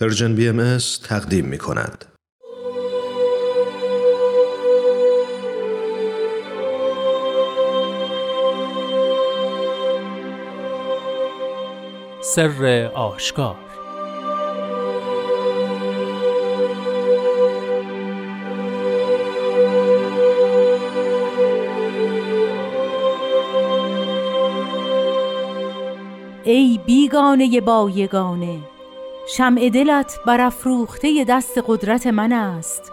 پرژن بی ام تقدیم می کند. سر آشکار ای بیگانه با یگانه شمع دلت برافروخته دست قدرت من است.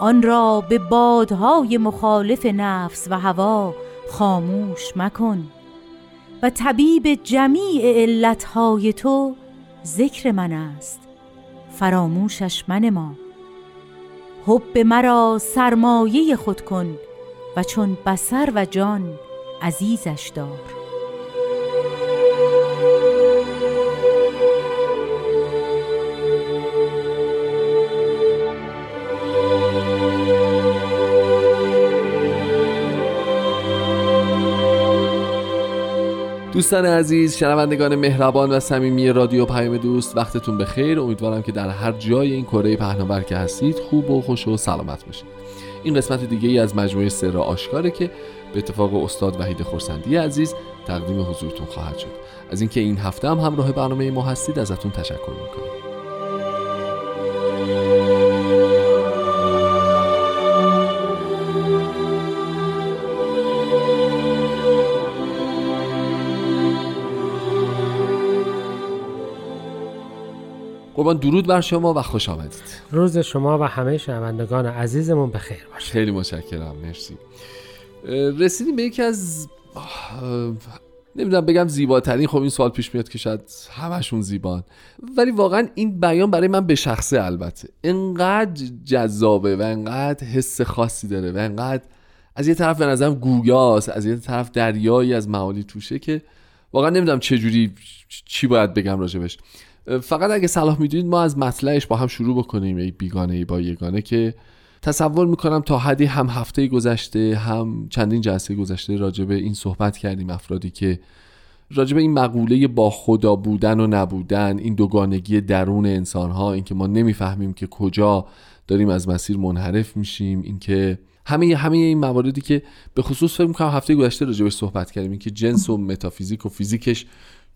آن را به بادهای مخالف نفس و هوا خاموش مکن و طبیب جمیع علتهای تو ذکر من است. فراموشش من ما حب مرا سرمایه خود کن و چون بسر و جان عزیزش دار. دوستان عزیز شنوندگان مهربان و صمیمی رادیو پیام دوست وقتتون بخیر. امیدوارم که در هر جای این کره پهناور که هستید خوب و خوش و سلامت باشید. این قسمت دیگه ای از مجموعه سر آشکاره که به اتفاق استاد وحید خورسندی عزیز تقدیم حضورتون خواهد شد. از اینکه این هفته هم همراه برنامه ما هستید ازتون تشکر می‌کنم. قربان درود بر شما و خوش آمدید. روز شما و همه شنوندگان عزیزمون به خیر باشه. خیلی متشکرم مرسی. رسیدیم به یکی از نمی‌دونم بگم زیباترین خب این سوال پیش میاد که شاید همشون زیبان. ولی واقعا این بیان برای من به شخصه البته. انقدر جذابه و انقدر حس خاصی داره و انقدر از یه طرف به نظرم گویاست از یه طرف دریایی از معالی توشه که واقعا نمی‌دونم چه جوری چی باید بگم راجبش. فقط اگه صلاح می‌دونید ما از مطلعش با هم شروع بکنیم یک بیگانه ای با یگانه که تصور می‌کنم تا حدی هم هفته گذشته هم چندین جلسه گذشته راجبه این صحبت کردیم افرادی که راجبه این مقوله با خدا بودن و نبودن این دوگانگی درون انسان ها اینکه ما نمی‌فهمیم که کجا داریم از مسیر منحرف میشیم اینکه همه همه این مواردی که به خصوص فکر می‌کنم هفته گذشته راجبش صحبت کردیم اینکه جنس و متافیزیک و فیزیکش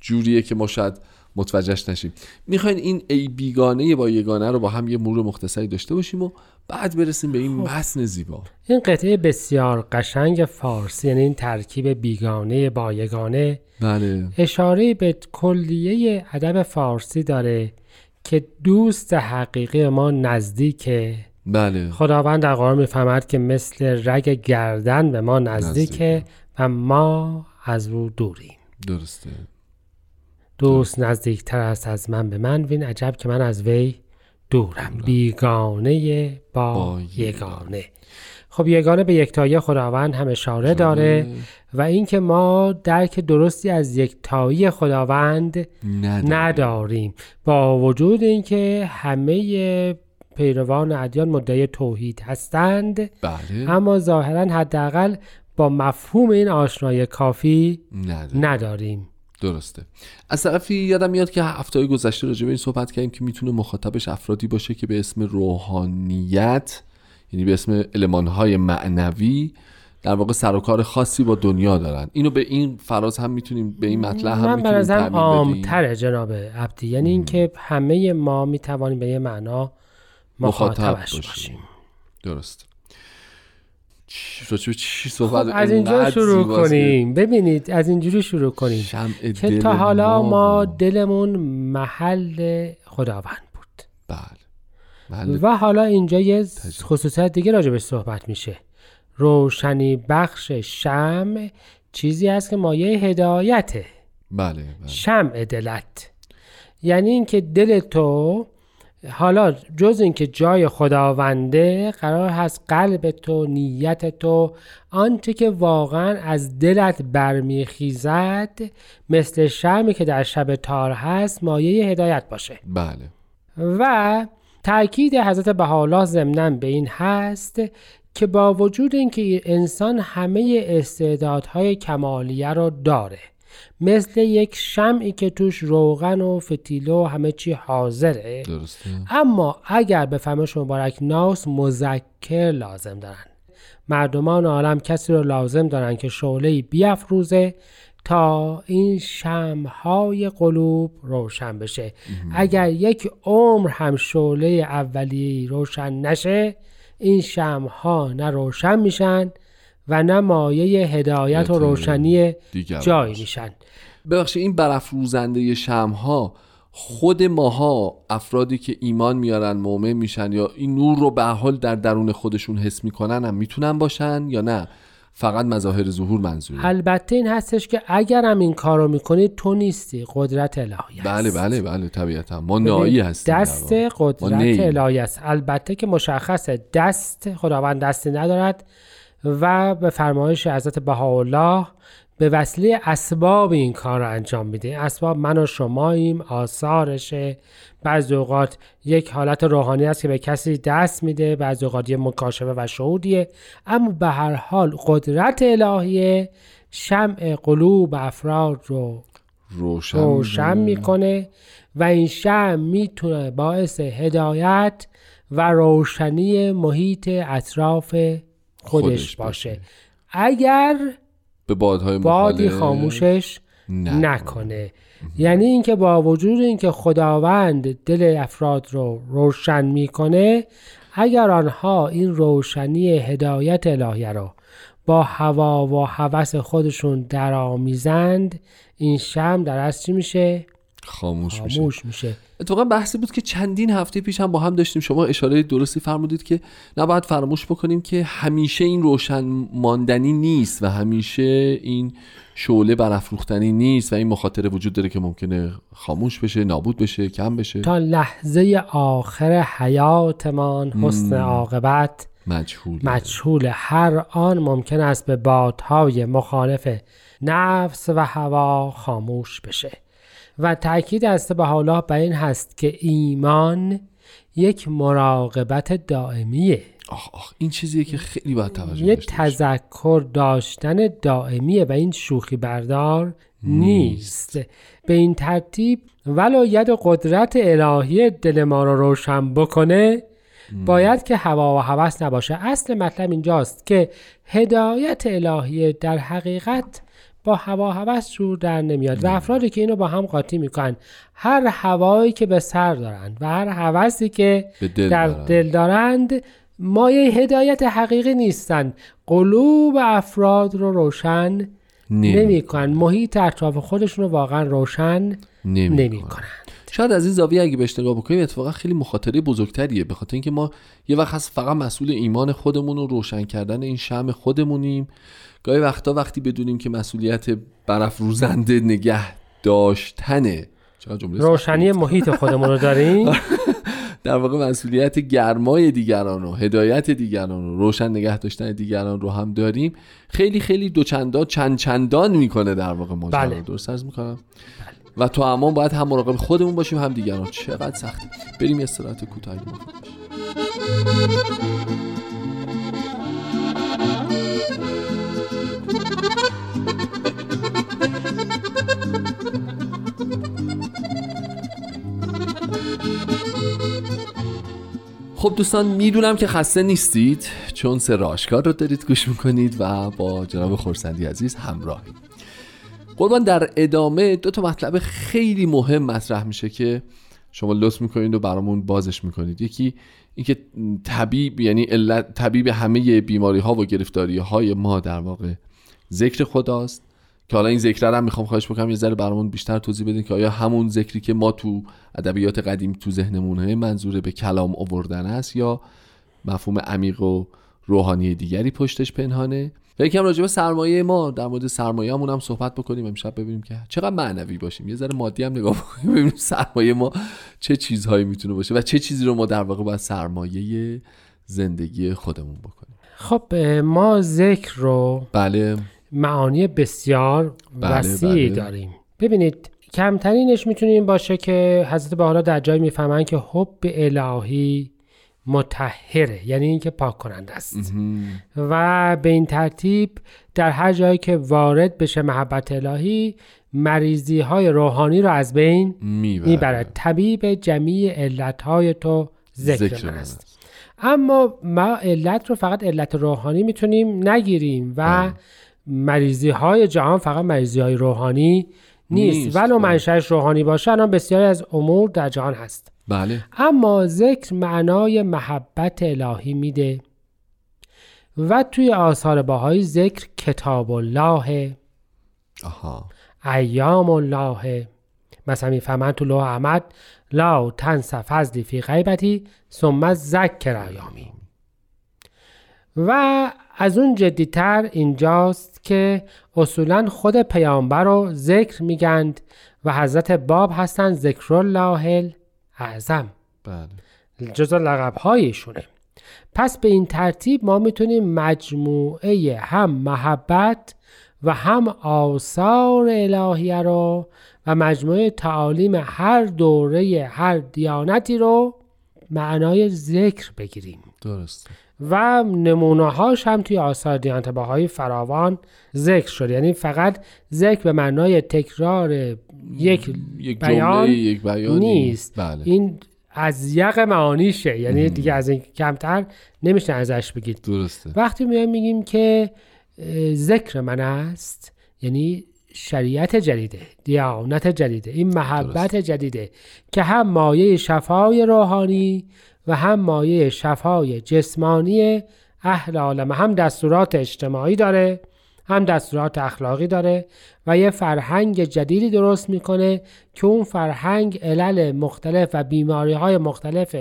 جوریه که ما شاید متوجهش نشیم. می‌خواین این ای بیگانه با یگانه رو با هم یه مرور مختصری داشته باشیم و بعد برسیم به این خب. متن زیبا. این قطعه بسیار قشنگ فارسی یعنی این ترکیب بیگانه با یگانه. بله. اشاره به کلیه ادب فارسی داره که دوست حقیقی ما نزدیکه. بله. خداوند در قرآن می‌فهمد که مثل رگ گردن به ما نزدیکه و ما از رو دوریم. درسته. دوست نزدیکتر است از من به من. وین عجب که من از وی دورم. بیگانه با, یگانه. خب یگانه به یکتایی خداوند هم اشاره داره و اینکه ما درک درستی از یکتایی خداوند نداریم. با وجود اینکه همه پیروان ادیان مدعی توحید هستند بله. اما ظاهرا حداقل با مفهوم این آشنایی کافی نداریم. درسته. از طرفی یادم میاد که هفته گذشته راجع به این صحبت کردیم که می‌تونه مخاطبش افرادی باشه که به اسم روحانیت یعنی به اسم المانهای معنوی در واقع سر و کار خاصی با دنیا دارن. اینو به این فراز هم می‌تونیم به این مطلب هم می‌تونیم من عامتره جناب عبدی. یعنی اینکه همه ما می‌توانیم به یه معنا مخاطبش باشیم. درست. چی صحبت خب از اینجا شروع کنیم. ببینید از اینجوری شروع کنیم. که تا حالا ما دلمون محل خداوند بود. بله. و حالا اینجا یه خصوصیت دیگه راجبش صحبت میشه. روشنی بخش شم چیزی هست که مایه هدایته. بله, بله. شمع دلت. یعنی اینکه دل تو حالا جز اینکه جای خداونده قرار هست قلب تو نیت تو آنچه که واقعا از دلت برمیخیزد مثل شمی که در شب تار هست مایه هدایت باشه. بله. و تاکید حضرت بهاءالله ضمنا به این هست که با وجود اینکه انسان همه استعدادهای کمالیه رو داره مثل یک شمعی که توش روغن و فتیله و همه چی حاضره. درسته. اما اگر به فهمش مبارک ناس مذکر لازم دارن. مردمان عالم کسی رو لازم دارن که شعله بیافروزه تا این شمهای قلوب روشن بشه. اگر یک عمر هم شعله اولی روشن نشه این شمها نه روشن میشن و نه مایه هدایت و روشنی جای. میشن. ببخشید این برافروزنده شمها خود ماها افرادی که ایمان میارن مؤمن میشن یا این نور رو به هر حال در درون خودشون حس می‌کنن هم می‌تونن باشن یا نه؟ فقط مظاهر ظهور منظوره. البته این هستش که اگر هم این کارو می‌کنی تو نیستی قدرت الهی است. بله بله بله طبیعتا. ما نایی هستیم دست قدرت. الهی است البته که مشخصه دست خداوند دستی ندارد. و به فرمایش حضرت بهاءالله به وسیله اسباب این کار رو انجام میده. اسباب من و شماییم آثارشه. بعضی اوقات یک حالت روحانی است که به کسی دست میده بعضی اوقات یه مکاشفه و شهودیه. اما به هر حال قدرت الهیه شمع قلوب افراد رو روشن, روشن می‌کنه. و این شم می‌تونه باعث هدایت و روشنی محیط اطراف خودش, خودش باشه. باشه. اگر به بادهای بادی خاموشش نکنه. نکنه یعنی اینکه با وجود اینکه خداوند دل افراد رو روشن می‌کنه اگر آنها این روشنی هدایت الهیه رو با هوا و هوس خودشون درآمیزند این شم در از چی میشه خاموش, میشه. خاموش میشه. اتفاقا بحثی بود که چندین هفته پیش هم با هم داشتیم. شما اشاره درستی فرمودید که نباید فراموش بکنیم که همیشه این روشن ماندنی نیست و همیشه این شعله برافروختنی نیست و این مخاطره وجود داره که ممکنه خاموش بشه نابود بشه کم بشه. تا لحظه آخر حیاتمان حسن عاقبت مجهول. مجهول. هر آن ممکن است به بادهای مخالف نفس و هوا خاموش بشه. و تاکید است به حالا بر این هست که ایمان یک مراقبت دائمیه. آخ آخ این چیزیه که خیلی باید توجه یه. تذکر داشتن دائمیه و این شوخی بردار نیست. به این ترتیب ولایت و قدرت الهی دل ما رو روشن بکنه باید که هوا و هوس نباشه. اصل مطلب اینجاست که هدایت الهی در حقیقت با هوا هوس جور در نمیاد. و افرادی که اینو با هم قاطی می‌کنن هر هوایی که به سر دارند و هر هوسی که به دل در دارن. دل دارند مایه هدایت حقیقی نیستند قلوب افراد رو روشن نمی- نمی‌کنن. محیط اطراف خودشون رو واقعا روشن نمی‌کنن. شاید از این زاویه اگه بهش نگاه بکنیم اتفاقا خیلی مخاطره بزرگتریه. به خاطر اینکه ما یه وقت هست فقط مسئول ایمان خودمون و روشن کردن این شم خودمونیم. گاهی وقتا وقتی بدونیم که مسئولیت برافروزنده نگه داشتنه روشنی محیط خودمون رو داریم؟ در واقع مسئولیت گرمای دیگران و هدایت دیگران و روشن نگه داشتن دیگران رو هم داریم. خیلی خیلی دوچندان چند چندان می‌کنه در واقع ماجرا بله. درست عرض می‌کنم؟ و تو امان باید هم مراقب خودمون باشیم هم دیگران. چقدر سخته. بریم یه استراحت کوتاهی خب دوستان می‌دونم که خسته نیستید چون سر آشکار رو دارید گوش می‌کنید و با جناب خورسندی عزیز همراهی قربان در ادامه دو تا مطلب خیلی مهم مطرح میشه که شما لطف می‌کنید و برامون بازش می‌کنید. یکی اینکه طبیب یعنی علت طبیب همه بیماری ها و گرفتاری های ما در واقع ذکر خداست. که حالا این ذکر هم می‌خوام خواهش بکنم یه ذره برامون بیشتر توضیح بدین که آیا همون ذکری که ما تو ادبیات قدیم تو ذهنمونه منظور به کلام آوردن است یا مفهوم عمیق و روحانی دیگری پشتش پنهانه؟ و یکم راجع به سرمایه ما در مورد سرمایه همون هم صحبت بکنیم امشب ببینیم که چقدر معنوی باشیم. یه ذره مادی هم نگاه بکنیم ببینیم سرمایه ما چه چیزهایی می‌تونه باشه و چه چیزی رو ما در واقع باید سرمایه زندگی خودمون بکنیم. خب ما ذکر رو بله. معانی بسیار بله، وسیع بله. داریم. ببینید کمترینش می‌تونه این باشه که حضرت بحالا در جای می‌فهمن که حب الهی متحره یعنی اینکه پاک کننده است و به این ترتیب در هر جایی که وارد بشه محبت الهی مریضی های روحانی رو از بین می‌برد طبیب جمیع علت های تو ذکر, است. اما ما علت رو فقط علت روحانی می‌تونیم نگیریم و مریضی های جهان فقط مریضی های روحانی نیست, نیست. ولو منشأش روحانی باشه الان بسیاری از امور در جهان هست. بله. اما ذکر معنای محبت الهی میده و توی آثار باهای ذکر کتاب الله آها. ایام الله مثلا می‌فهمن تو لوح احمد لا تنس فضلی فی غیبتی ثم ذکر ایامی. و از اون جدیتر اینجاست که اصولا خود پیامبر رو ذکر میگند و حضرت باب هستند ذکر الله اعظم بله. جز لقب هایشونه پس به این ترتیب ما می‌تونیم مجموعه هم محبت و هم آثار الهیه رو و مجموعه تعالیم هر دوره هر دیانتی رو معنای ذکر بگیریم. درست و نمونه هاش هم توی آثار دیانت باهای فراوان ذکر شد یعنی فقط ذکر به معنای تکرار یک, یک بیان, یک بیان نیست. بله. این از یق معانیشه. یعنی دیگه از این کمتر نمیشه ازش بگید. درسته. وقتی میایم میگیم که ذکر من است یعنی شریعت جدیده دیانت جدیده این محبت درست. جدیده که هم مایه شفای روحانی و هم مایه شفای جسمانی اهل عالم هم دستورات اجتماعی داره هم دستورات اخلاقی داره و یه فرهنگ جدیدی درست می‌کنه که اون فرهنگ علل مختلف و بیماری های مختلف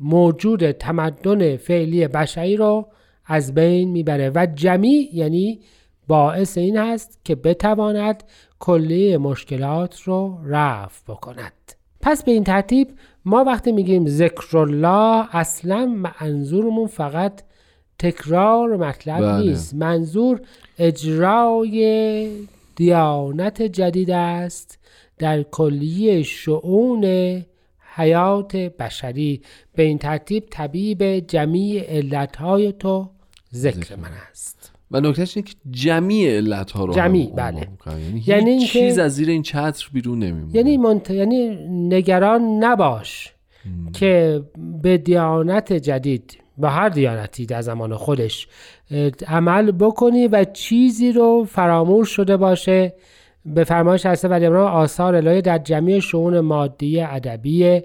موجود تمدن فعلی بشری رو از بین می‌بره. و جمیع یعنی باعث این هست که بتواند کلیه مشکلات رو رفع بکند. پس به این ترتیب ما وقتی میگیم ذکر الله اصلا منظورمون فقط تکرار مطلب بله. نیست. منظور اجرای دیانت جدید است در کلیه شعون حیات بشری. به این ترتیب طبیب جمیع علتهای تو ذکر من است. و نکتهش اینه که جمعی علت ها رو جمعی بله. یعنی, یعنی چیز از زیر این چتر بیرون نمیمونه. یعنی منت... یعنی نگران نباش که به دیانت جدید و هر دیانتی در زمان خودش عمل بکنی و چیزی رو فراموش شده باشه. به فرمایش حضرت ولی آثار الهی در جمعی شعون مادی ادبی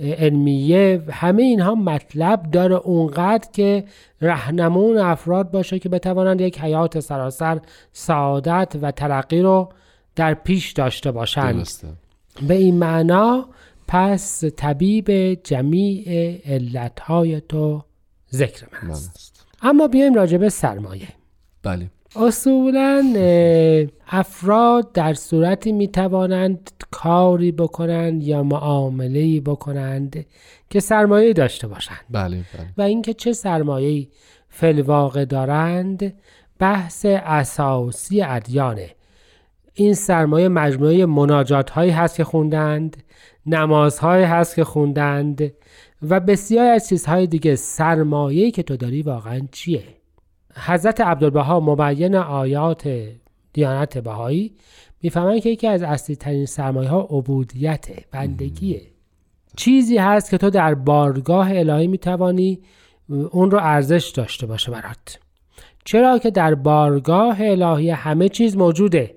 علمیه همه اینها مطلب داره اونقدر که رهنمون افراد باشه که بتوانند یک حیات سراسر سعادت و ترقی رو در پیش داشته باشند. به این معنا پس طبیب جمیع علتهای تو ذکر من است. اما بیایم راجع به سرمایه. بله. اصولا افراد در صورتی می توانند کاری بکنند یا معامله بکنند که سرمایه داشته باشند. بله بله. و اینکه چه سرمایه فلواقع دارند بحث اساسی ادیانه. این سرمایه مجموعه مناجات هایی هست که خوندند نمازهایی هست که خوندند و بسیار از چیزهای دیگه. سرمایه که تو داری واقعا چیه؟ حضرت عبدالبها مبین آیات دیانت بهایی می‌فهمن که یکی از اصلی ترین سرمایه ها عبودیت بندگیه. چیزی هست که تو در بارگاه الهی می‌توانی اون رو ارزش داشته باشه برات. چرا که در بارگاه الهی همه چیز موجوده؟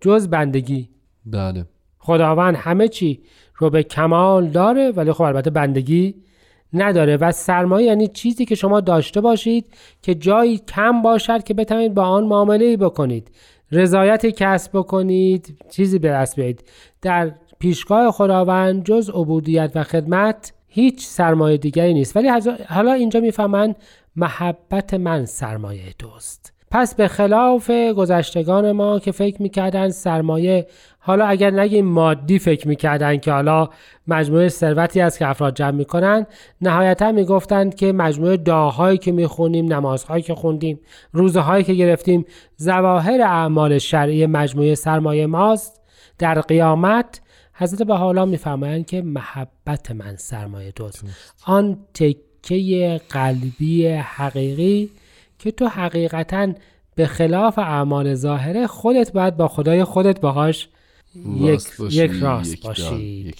جز بندگی. بله. خداوند همه چی رو به کمال داره ولی خب البته بندگی نداره و سرمایه یعنی چیزی که شما داشته باشید که جایی کم باشد که بتوانید با آن معامله بکنید. رضایت کسب بکنید چیزی به دست بیایید در پیشگاه خداوند جز عبودیت و خدمت هیچ سرمایه دیگری نیست. ولی حالا اینجا می‌فهمن محبت من سرمایه دوست پس به خلاف گذشتگان ما که فکر می‌کردن سرمایه حالا اگر نگیم مادی فکر می‌کردن که حالا مجموعه ثروتی است که افراد جمع می‌کنن نهایتا می‌گفتند که مجموعه دعاهایی که می‌خونیم نمازهایی که خوندیم روزهایی که گرفتیم زواهر اعمال شرعی مجموعه سرمایه ماست. در قیامت حضرت به حالا میفرمایند که محبت من سرمایه دوست آن سکه قلبی حقیقی که تو حقیقتا به خلاف اعمال ظاهره خودت باید با خدای خودت باهاش یک, یک راست باشی.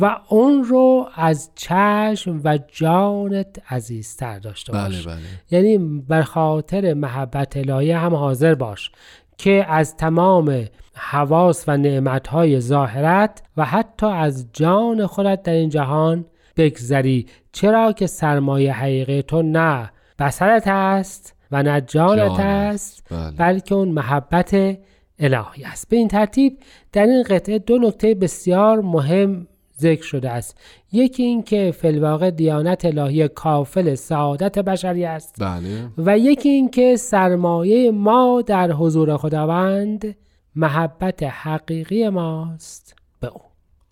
و اون رو از چشم و جانت عزیزتر داشته بله بله. یعنی بر خاطر محبت الهی هم حاضر باش که از تمام حواس و نعمتهای ظاهرت و حتی از جان خودت در این جهان بگذری. چرا که سرمایه حقیقی تو نه؟ بسرت است و نه جانت است بله. بلکه اون محبت الهی است. به این ترتیب در این قطعه دو نکته بسیار مهم ذکر شده است. یکی این که فلواقع دیانت الهی کافل سعادت بشری است. بله. و یکی این که سرمایه ما در حضور خداوند محبت حقیقی ماست به او.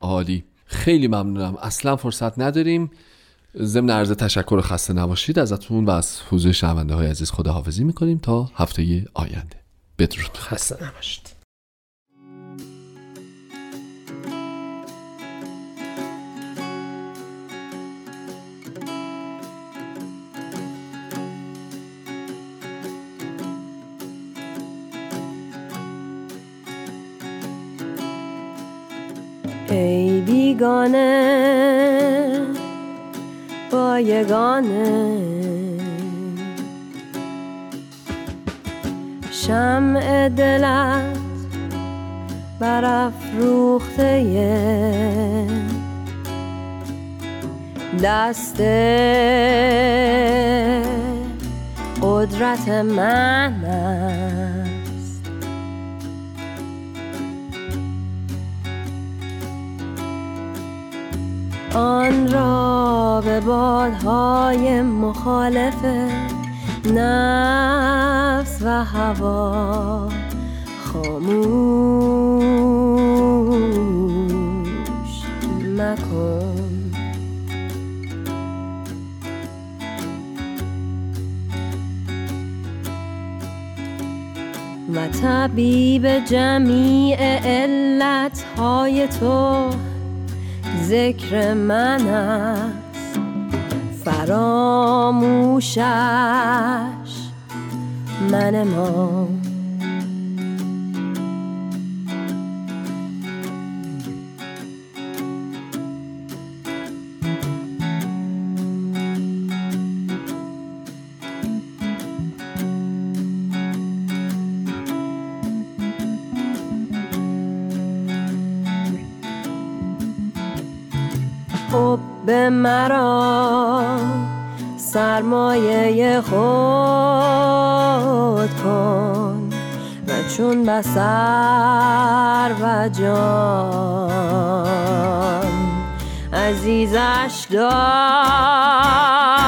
عالی. خیلی ممنونم. اصلا فرصت نداریم. ضمن عرض تشکر خسته نباشید ازتون و از حضور شنونده های عزیز خداحافظی می‌کنیم تا هفته آینده. بدرود. خسته نباشید. ای بیگانه با یگانه شمع دلت برافروخته دست قدرت من آن را به بادهای مخالف نفس و هوا خاموش مکن. و طبیب جمیع علتهای تو ذکر من است فراموشش. من ما حب مرا سرمایه خود کن و چون بسر و جان عزیزش دار.